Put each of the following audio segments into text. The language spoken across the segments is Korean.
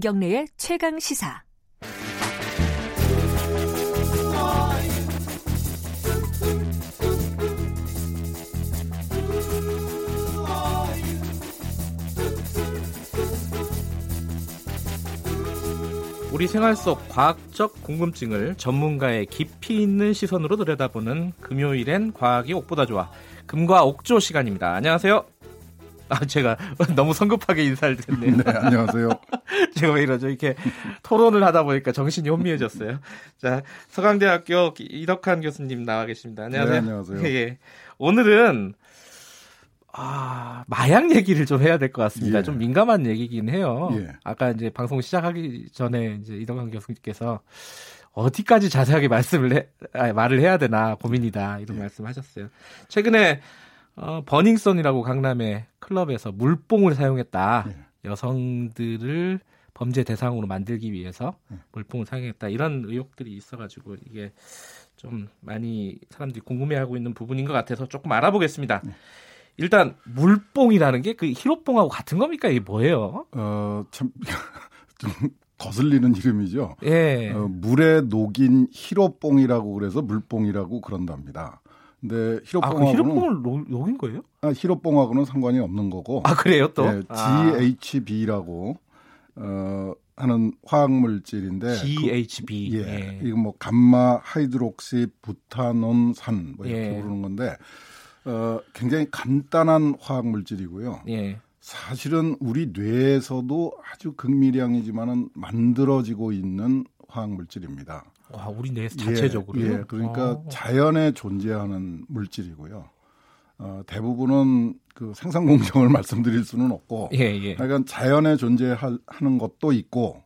김경래의 최강 시사. 우리 생활 속 과학적 궁금증을 전문가의 깊이 있는 시선으로 들여다보는 금요일엔 과학이 옥보다 좋아 금과 옥조 시간입니다. 안녕하세요. 아 제가 너무 성급하게 인사를 드렸네요. 네, 안녕하세요. 제가 왜 이러죠? 이렇게 토론을 하다 보니까 정신이 혼미해졌어요. 자, 서강대학교 이덕한 교수님 나와 계십니다. 안녕하세요. 네, 안녕하세요. 예. 오늘은 아, 마약 얘기를 좀 해야 될 것 같습니다. 예. 좀 민감한 얘기긴 해요. 예. 아까 이제 방송 시작하기 전에 이제 이덕환 교수님께서 어디까지 자세하게 말씀을 해, 아, 말을 해야 되나 고민이다 이런 예. 말씀하셨어요. 최근에 어, 버닝썬이라고 강남의 클럽에서 물뽕을 사용했다. 예. 여성들을 범죄 대상으로 만들기 위해서 예. 물뽕을 사용했다. 이런 의혹들이 있어가지고 이게 좀 많이 사람들이 궁금해하고 있는 부분인 것 같아서 조금 알아보겠습니다. 예. 일단 물뽕이라는 게 그 히로뽕하고 같은 겁니까? 이게 뭐예요? 어, 참, 좀 거슬리는 이름이죠. 예. 어, 물에 녹인 히로뽕이라고 그래서 물뽕이라고 그런답니다. 근데 아, 그 히로뽕하고는 히로뽕을 녹- 녹인 거예요? 아, 히로뽕하고는 상관이 없는 거고 아, 그래요, 또? 예, 아, GHB라고 어, 하는 화학 물질인데 GHB. 그, 예, 예. 이거 뭐 감마 하이드록시 부타논산 뭐 이렇게 예. 부르는 건데 어, 굉장히 간단한 화학 물질이고요. 예. 사실은 우리 뇌에서도 아주 극미량이지만은 만들어지고 있는 화학 물질입니다. 와, 우리 내 자체적으로. 예, 예, 그러니까 어. 자연에 존재하는 물질이고요. 어, 대부분은 그 생산 공정을 말씀드릴 수는 없고, 예, 예. 약간 자연에 존재하는 것도 있고,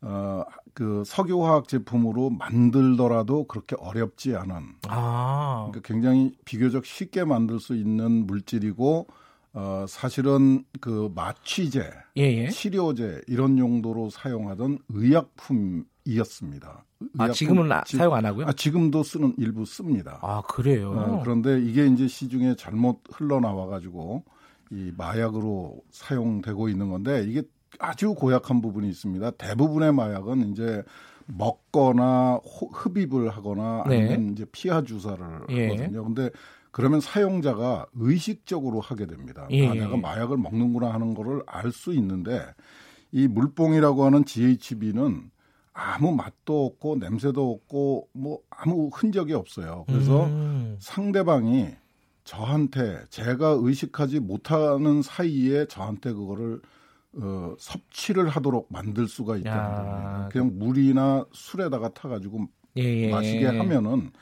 어, 그 석유화학 제품으로 만들더라도 그렇게 어렵지 않은, 아. 그러니까 굉장히 비교적 쉽게 만들 수 있는 물질이고, 어, 사실은 그 마취제, 예, 예. 치료제 이런 용도로 사용하던 의약품 이었습니다. 아, 지금은 아, 지- 사용 안 하고요? 아, 지금도 쓰는 일부 씁니다. 아, 그래요? 어, 그런데 이게 이제 시중에 잘못 흘러나와 가지고 이 마약으로 사용되고 있는 건데 이게 아주 고약한 부분이 있습니다. 대부분의 마약은 이제 먹거나 호- 흡입을 하거나 네. 아니면 이제 피하 주사를 예. 하거든요. 근데 그러면 사용자가 의식적으로 하게 됩니다. 예, 아, 예, 내가 예. 마약을 먹는구나 하는 거를 알 수 있는데 이 물뽕이라고 하는 GHB는 아무 맛도 없고 냄새도 없고 뭐 아무 흔적이 없어요. 그래서 음. 상대방이 저한테 제가 의식하지 못하는 사이에 저한테 그거를 어, 섭취를 하도록 만들 수가 있다는 야. 겁니다. 그냥 물이나 술에다가 타가지고 예, 예. 마시게 하면은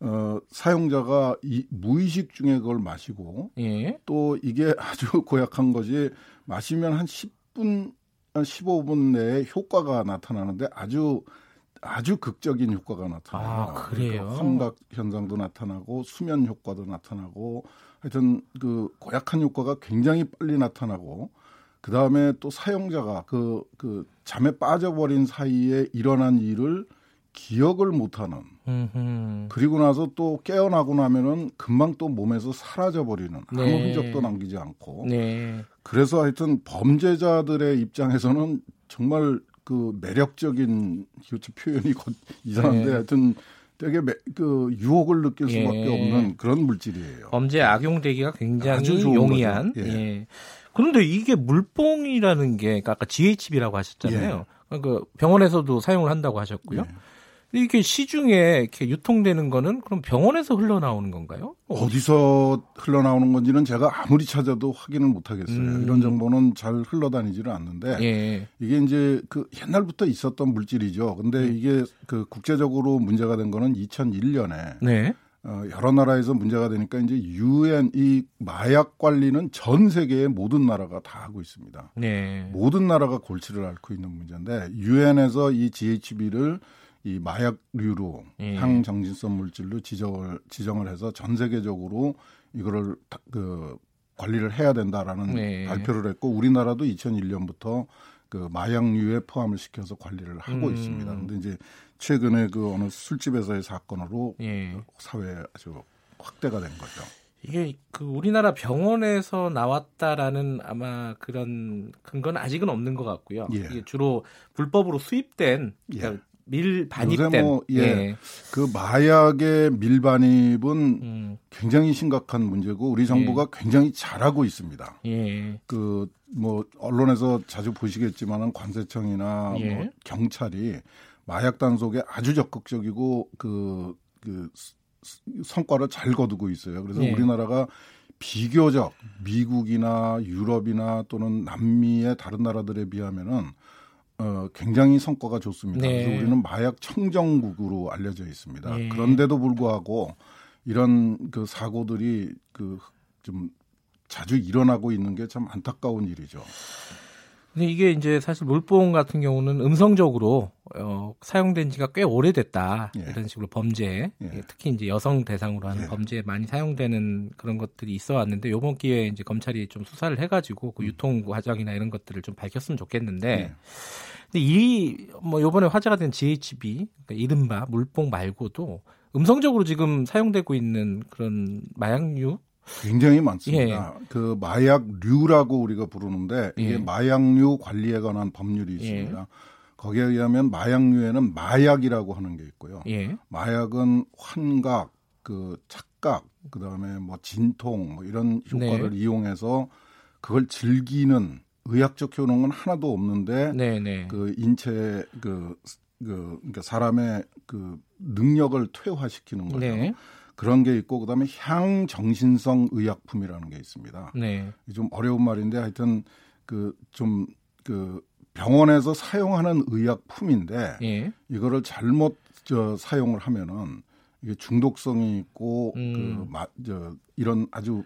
어, 사용자가 이, 무의식 중에 그걸 마시고 예. 또 이게 아주 고약한 것이 마시면 한 10분, 한 15분 내에 효과가 나타나는데 아주 아주 극적인 효과가 나타나요. 아, 그래요? 그러니까 환각 현상도 나타나고 수면 효과도 나타나고 하여튼 그 고약한 효과가 굉장히 빨리 나타나고 그 다음에 또 사용자가 그, 그 잠에 빠져버린 사이에 일어난 일을 기억을 못하는 음흠. 그리고 나서 또 깨어나고 나면은 금방 또 몸에서 사라져 버리는 아무 네. 흔적도 남기지 않고 네. 그래서 하여튼 범죄자들의 입장에서는 정말 그 매력적인 교체 표현이 거- 이상한데 네. 하여튼 되게 매, 그 유혹을 느낄 수밖에 예. 없는 그런 물질이에요. 범죄에 악용되기가 굉장히 용이한. 예. 예. 그런데 이게 물뽕이라는 게 그러니까 아까 GHB라고 하셨잖아요. 그러니까 병원에서도 사용을 한다고 하셨고요. 이게 시중에 이렇게 유통되는 거는 그럼 병원에서 흘러나오는 건가요? 어디서 흘러나오는 건지는 제가 아무리 찾아도 확인을 못 하겠어요. 음. 이런 정보는 잘 흘러다니지는 않는데 예. 이게 이제 그 옛날부터 있었던 물질이죠. 근데 음. 이게 그 국제적으로 문제가 된 거는 2001년에 네. 어, 여러 나라에서 문제가 되니까 이제 유엔 이 마약 관리는 전 세계의 모든 나라가 다 하고 있습니다. 네. 모든 나라가 골치를 앓고 있는 문제인데 유엔에서 이 GHB를 이 마약류로 예. 향정신성 물질로 지정을 지정을 해서 전 세계적으로 이거를 다- 그 관리를 해야 된다라는 네. 발표를 했고 우리나라도 2001년부터 그 마약류에 포함을 시켜서 관리를 하고 음. 있습니다. 근데 이제 최근에 그 어느 술집에서의 사건으로 예. 사회에 아주 확대가 된 거죠. 이게 그 우리나라 병원에서 나왔다라는 아마 그런 근거는 아직은 없는 것 같고요. 예. 이게 주로 불법으로 수입된 그러니까 예. 밀 요새 반입된 뭐, 예. 그 마약의 밀반입은 음, 굉장히 심각한 문제고 우리 정부가 굉장히 잘하고 있습니다. 예. 그뭐 언론에서 자주 보시겠지만은 관세청이나 예. 뭐 경찰이 마약 단속에 아주 적극적이고 그, 그 성과를 잘 거두고 있어요. 그래서 예. 우리나라가 비교적 미국이나 유럽이나 또는 남미의 다른 나라들에 비하면은 어, 굉장히 성과가 좋습니다. 네. 그래서 우리는 마약 청정국으로 알려져 있습니다. 예. 그런데도 불구하고 이런 그 사고들이 그 좀 자주 일어나고 있는 게 참 안타까운 일이죠. 근데 이게 이제 사실 물뽕 같은 경우는 음성적으로 어, 사용된 지가 꽤 오래됐다 예. 이런 식으로 범죄 예. 예, 특히 이제 여성 대상으로 하는 예. 범죄에 많이 사용되는 그런 것들이 있어 왔는데 이번 기회에 이제 검찰이 좀 수사를 해가지고 그 유통 과정이나 이런 것들을 좀 밝혔으면 좋겠는데 예. 근데 이뭐 요번에 화제가 된 GHB 그러니까 이른바 물뽕 말고도 음성적으로 지금 사용되고 있는 그런 마약류 굉장히 많습니다. 그 마약류라고 우리가 부르는데 이게 예. 마약류 관리에 관한 법률이 있습니다. 거기에 의하면 마약류에는 마약이라고 하는 게 있고요. 예. 마약은 환각, 그 착각, 그 다음에 뭐 진통 뭐 이런 효과를 네. 이용해서 그걸 즐기는 의학적 효능은 하나도 없는데 네 네 그 인체 그, 그 그러니까 사람의 그 능력을 퇴화시키는 거죠. 네. 그런 게 있고 그다음에 향 정신성 의약품이라는 게 있습니다. 네. 좀 어려운 말인데 하여튼 그 좀그 병원에서 사용하는 의약품인데 예. 이거를 잘못 저 사용을 하면은 이게 중독성이 있고 음. 그 마, 저 이런 아주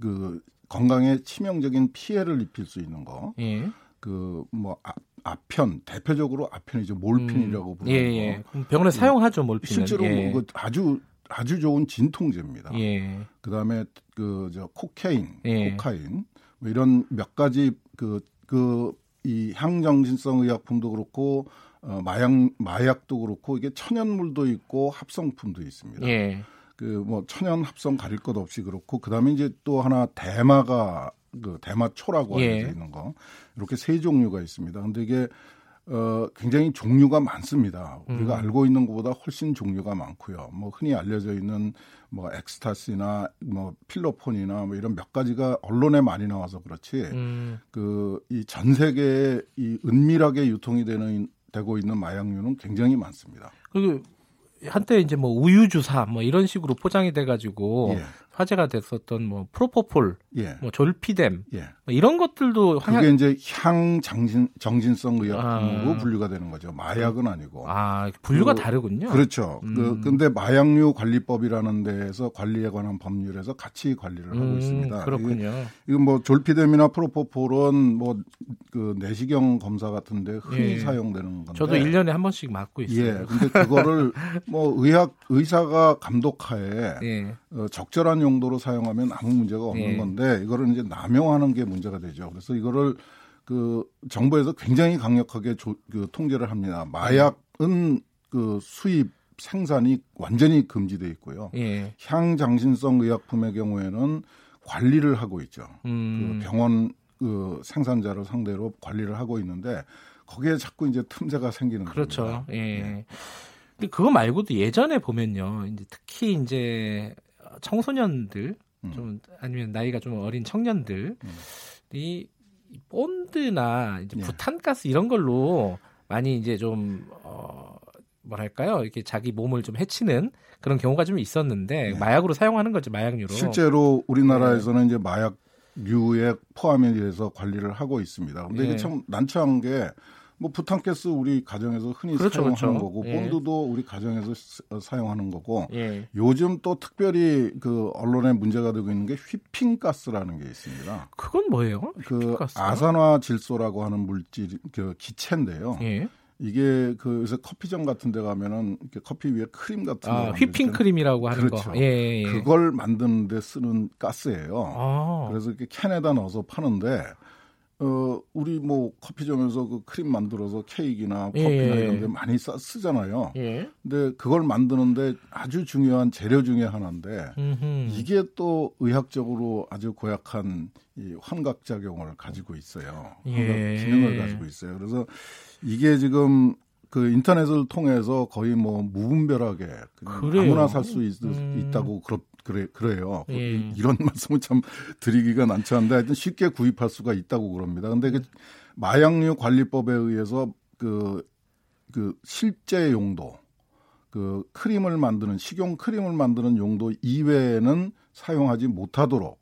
그 건강에 치명적인 피해를 입힐 수 있는 거. 예. 그뭐 아편 대표적으로 아편이죠 몰핀이라고 음, 부르는 예, 거. 예. 그럼 병원에 사용하죠, 몰핀은. 실제로 예. 뭐 아주 아주 좋은 진통제입니다. 예. 그다음에 그 저 코케인, 예. 코카인 뭐 이런 몇 가지 그그 이 향정신성 의약품도 그렇고 어 마약 마약도 그렇고 이게 천연물도 있고 합성품도 있습니다. 예. 그뭐 천연 합성 가릴 것 없이 그렇고 그다음에 이제 또 하나 대마가 그 대마초라고 예. 알려져 있는 거 이렇게 세 종류가 있습니다. 근데 이게 어 굉장히 종류가 많습니다. 우리가 음. 알고 있는 것보다 훨씬 종류가 많고요. 뭐 흔히 알려져 있는 뭐 엑스타시나 뭐 필로폰이나 뭐 이런 몇 가지가 언론에 많이 나와서 그렇지 음. 그이 전 세계에 이 은밀하게 유통이 되는 되고 있는 마약류는 굉장히 많습니다. 그리고 한때 이제 뭐 우유 주사 뭐 이런 식으로 포장이 돼 가지고 예. 화제가 됐었던 뭐 프로포폴, 예. 뭐 졸피뎀 예. 뭐 이런 것들도 그게 황약 이제 향 정신 정신성 의약품으로 아. 분류가 되는 거죠. 마약은 아니고. 아, 분류가 그- 다르군요. 그렇죠. 음. 그 근데 마약류 관리법이라는 데에서 관리에 관한 법률에서 같이 관리를 하고 음, 있습니다. 그렇군요. 이건 뭐 졸피뎀이나 프로포폴은 뭐 그 내시경 검사 같은데 흔히 예. 사용되는 건데. 저도 1년에 한 번씩 맞고 있어요. 예. 근데 그거를 뭐 의학 의사가 감독하에 예. 어, 적절한 용도로 사용하면 아무 문제가 없는 예. 건데 이거를 이제 남용하는 게 문제가 되죠. 그래서 이거를 그 정부에서 굉장히 강력하게 조, 그 통제를 합니다. 마약은 그 수입 생산이 완전히 금지돼 있고요. 예. 향장신성 의약품의 경우에는 관리를 하고 있죠. 음. 그 병원 그 생산자를 상대로 관리를 하고 있는데 거기에 자꾸 이제 틈새가 생기는 그렇죠. 겁니다. 예. 근데 그거 말고도 예전에 보면요. 이제 특히 이제 청소년들 음. 좀 아니면 나이가 좀 어린 청년들이 음. 이 본드나 이제 예. 부탄가스 이런 걸로 많이 이제 좀 어, 뭐랄까요? 이렇게 자기 몸을 좀 해치는 그런 경우가 좀 있었는데 네. 마약으로 사용하는 거죠, 마약류로. 실제로 네. 우리나라에서는 이제 마약류에 포함이 돼서 관리를 하고 있습니다. 근데 예. 이게 참 난처한 게 뭐 부탄가스 우리 가정에서 흔히 그렇죠, 사용하는 그렇죠. 거고 예. 본드도 우리 가정에서 스- 어, 사용하는 거고 예. 요즘 또 특별히 그 언론에 문제가 되고 있는 게 휘핑가스라는 게 있습니다. 그건 뭐예요? 그? 아산화 질소라고 하는 물질 그 기체인데요. 예. 이게 그 요새 커피점 같은 데 가면은 이렇게 커피 위에 크림 같은 아, 거 휘핑 크림이라고 하는 그렇죠. 거. 예, 예. 예. 그걸 만드는 데 쓰는 가스예요. 아. 그래서 이렇게 캔에다 넣어서 파는데 어, 우리 뭐 커피점에서 그 크림 만들어서 케이크나 예, 커피나 예. 이런 데 많이 써, 쓰잖아요. 예. 근데 그걸 만드는데 아주 중요한 재료 중에 하나인데 음흠. 이게 또 의학적으로 아주 고약한 이 환각 작용을 가지고 있어요. 환각 예. 기능을 가지고 있어요. 그래서 이게 지금 그 인터넷을 통해서 거의 뭐 무분별하게? 아무나 살 수 음. 있다고 그렇, 그래, 그래요. 예. 이런 말씀은 참 드리기가 난처한데 하여튼 쉽게 구입할 수가 있다고 그럽니다. 근데 그 마약류 관리법에 의해서 그, 그 실제 용도 그 크림을 만드는 식용 크림을 만드는 용도 이외에는 사용하지 못하도록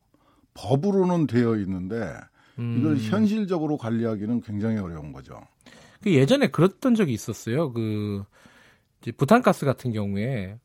법으로는 되어 있는데 이걸 음. 현실적으로 관리하기는 굉장히 어려운 거죠. 그 예전에 그랬던 적이 있었어요. 그 이제 부탄가스 같은 경우에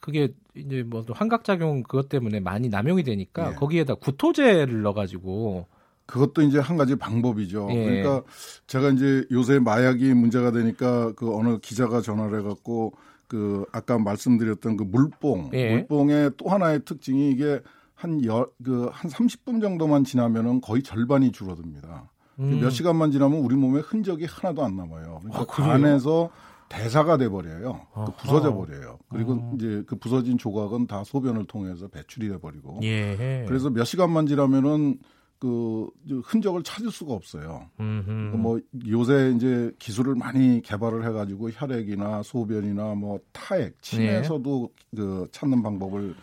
그게 이제 뭐 환각작용 그것 때문에 많이 남용이 되니까 예. 거기에다 구토제를 넣어가지고 그것도 이제 한 가지 방법이죠. 예. 그러니까 제가 이제 요새 마약이 문제가 되니까 그 어느 기자가 전화를 해갖고 그 아까 말씀드렸던 그 물뽕, 예. 물뽕의 또 하나의 특징이 이게 한열그한 30분 정도만 지나면은 거의 절반이 줄어듭니다. 음. 몇 시간만 지나면 우리 몸에 흔적이 하나도 안 남아요. 그러니까 아? 간에서 대사가 돼 버려요. 그 부서져 버려요. 그리고 어. 이제 그 부서진 조각은 다 소변을 통해서 배출이 돼 버리고. 예. 그래서 몇 시간만 지나면은 그 흔적을 찾을 수가 없어요. 음흠. 뭐 요새 이제 기술을 많이 개발을 해가지고 혈액이나 소변이나 뭐 타액, 침에서도 그 찾는 방법을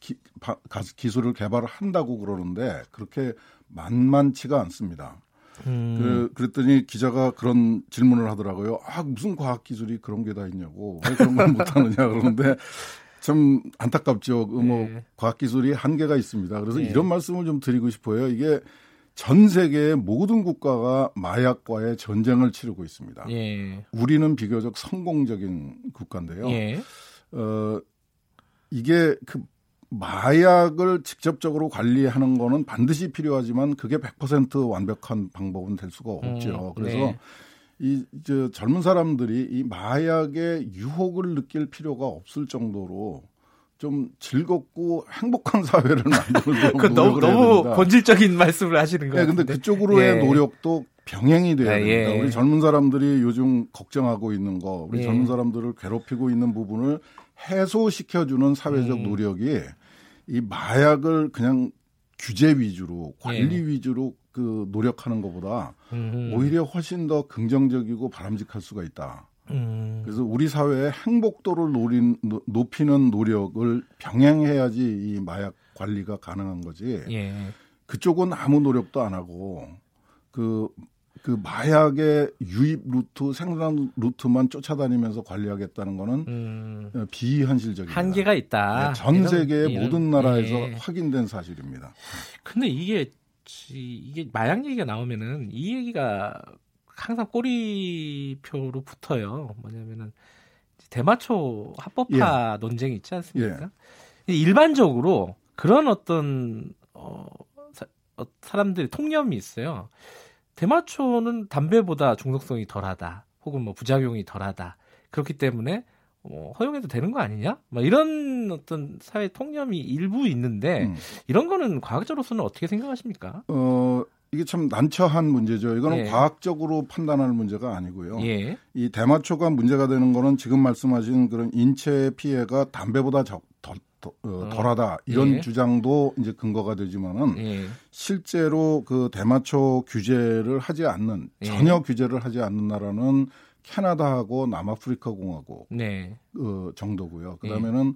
기, 바, 가- 기술을 개발을 한다고 그러는데 그렇게 만만치가 않습니다. 음. 그, 그랬더니 기자가 그런 질문을 하더라고요. 아, 무슨 과학 기술이 그런 게 다 있냐고. 왜 그런 걸 못하느냐 그러는데 참 안타깝죠. 그뭐 예. 과학 기술이 한계가 있습니다. 그래서 예. 이런 말씀을 좀 드리고 싶어요. 이게 전 세계의 모든 국가가 마약과의 전쟁을 치르고 있습니다. 예. 우리는 비교적 성공적인 국가인데요. 예. 어, 이게 그 마약을 직접적으로 관리하는 거는 반드시 필요하지만 그게 100% 완벽한 방법은 될 수가 없죠. 음, 그래서 네. 이 저 젊은 사람들이 이 마약의 유혹을 느낄 필요가 없을 정도로 좀 즐겁고 행복한 사회를 만들도록 그 너무 너무 됩니다. 본질적인 말씀을 하시는 거예요. 네, 근데 그쪽으로의 예. 노력도 병행이 돼야 아, 됩니다. 예. 우리 젊은 사람들이 요즘 걱정하고 있는 거, 우리 예. 젊은 사람들을 괴롭히고 있는 부분을 해소시켜주는 사회적 음. 노력이 이 마약을 그냥 규제 위주로 관리 예. 위주로 그 노력하는 것보다 음. 오히려 훨씬 더 긍정적이고 바람직할 수가 있다. 음. 그래서 우리 사회의 행복도를 노린, 노- 높이는 노력을 병행해야지 이 마약 관리가 가능한 거지. 예. 그쪽은 아무 노력도 안 하고 그, 그 마약의 유입 루트, 생산 루트만 쫓아다니면서 관리하겠다는 거는 음. 비현실적입니다. 한계가 있다. 네, 전 세계의 이런- 모든 나라에서 예. 확인된 사실입니다. 근데 이게 지- 이게 마약 얘기가 나오면은 이 얘기가 항상 꼬리표로 붙어요. 뭐냐면은 대마초 합법화 논쟁이 있지 않습니까? 일반적으로 그런 어떤 어, 사, 어, 사람들의 통념이 있어요. 대마초는 담배보다 중독성이 덜하다, 혹은 뭐 부작용이 덜하다. 그렇기 때문에 어, 허용해도 되는 거 아니냐? 막 이런 어떤 사회 통념이 일부 있는데 음. 이런 거는 과학자로서는 어떻게 생각하십니까? 어, 이게 참 난처한 문제죠. 이거는 예. 과학적으로 판단할 문제가 아니고요. 예. 이 대마초가 문제가 되는 거는 지금 말씀하신 그런 인체 피해가 담배보다 적, 덜, 더- 어, 덜하다 이런 예. 주장도 이제 근거가 되지만은 예. 실제로 그 대마초 규제를 하지 않는 예. 전혀 규제를 하지 않는 나라는 캐나다하고 남아프리카 공화국 네. 어, 정도고요. 예. 그다음에는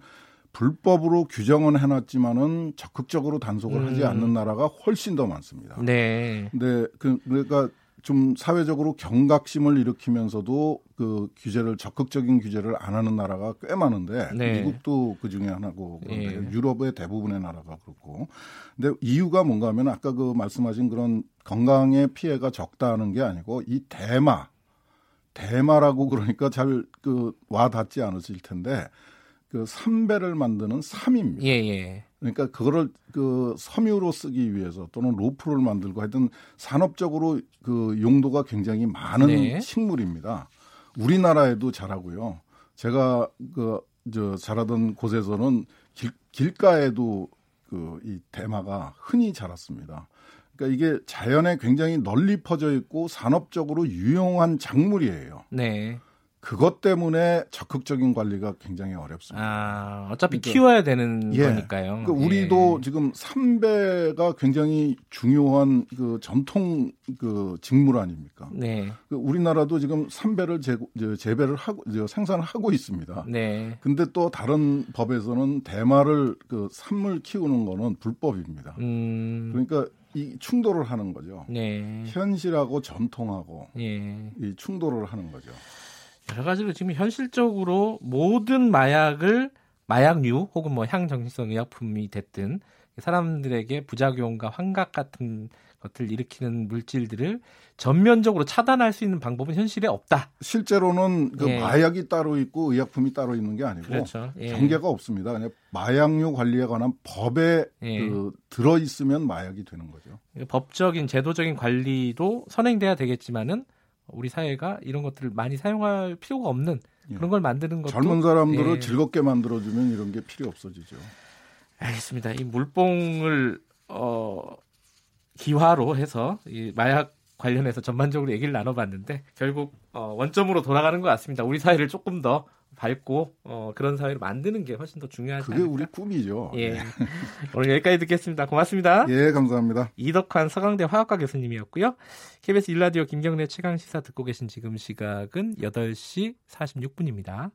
불법으로 규정은 해놨지만은 적극적으로 단속을 음. 하지 않는 나라가 훨씬 더 많습니다. 네. 근데 그 그러니까 좀 사회적으로 경각심을 일으키면서도 그 규제를 적극적인 규제를 안 하는 나라가 꽤 많은데 네. 미국도 그 중에 하나고 그런데 예. 유럽의 대부분의 나라가 그렇고 근데 이유가 뭔가 하면 아까 그 말씀하신 그런 건강에 피해가 적다는 게 아니고 이 대마 대마라고 그러니까 잘 그 와닿지 않으실 텐데 그 삼배를 만드는 삼입니다. 예, 예. 그러니까 그거를 그 섬유로 쓰기 위해서 또는 로프를 만들고 하여튼 산업적으로 그 용도가 굉장히 많은 네. 식물입니다. 우리나라에도 자라고요. 제가 그 저 자라던 곳에서는 길, 길가에도 그 이 대마가 흔히 자랐습니다. 그러니까 이게 자연에 굉장히 널리 퍼져 있고 산업적으로 유용한 작물이에요. 네. 그것 때문에 적극적인 관리가 굉장히 어렵습니다. 아, 어차피 그러니까, 키워야 되는 예. 거니까요. 그러니까 우리도 예. 지금 삼배가 굉장히 중요한 그 전통 그 직물 아닙니까? 네. 그 우리나라도 지금 삼배를 재, 재배를 하고 저 생산을 하고 있습니다. 네. 근데 또 다른 법에서는 대마를 그 산물 키우는 거는 불법입니다. 음. 그러니까 이 충돌을 하는 거죠. 네. 현실하고 전통하고 예. 이 충돌을 하는 거죠. 여러 가지로 지금 현실적으로 모든 마약을 마약류 혹은 뭐 향정신성 의약품이 됐든 사람들에게 부작용과 환각 같은 것을 일으키는 물질들을 전면적으로 차단할 수 있는 방법은 현실에 없다. 실제로는 그 예. 마약이 따로 있고 의약품이 따로 있는 게 아니고 그렇죠. 예. 경계가 없습니다. 그냥 마약류 관리에 관한 법에 예. 그 들어 있으면 마약이 되는 거죠. 법적인 제도적인 관리도 선행돼야 되겠지만은 우리 사회가 이런 것들을 많이 사용할 필요가 없는 예. 그런 걸 만드는 것도 젊은 사람들을 예. 즐겁게 만들어주면 이런 게 필요 없어지죠. 알겠습니다. 이 물뽕을 어 기화로 해서 이 마약 관련해서 전반적으로 얘기를 나눠봤는데 결국 어, 원점으로 돌아가는 것 같습니다. 우리 사회를 조금 더 밝고 어, 그런 사회를 만드는 게 훨씬 더 중요하지 그게 않을까? 우리 꿈이죠. 예. 오늘 여기까지 듣겠습니다. 고맙습니다. 예, 감사합니다. 이덕환 서강대 화학과 교수님이었고요. KBS 일라디오 김경래 최강 시사 듣고 계신 지금 시각은 8시 46분입니다.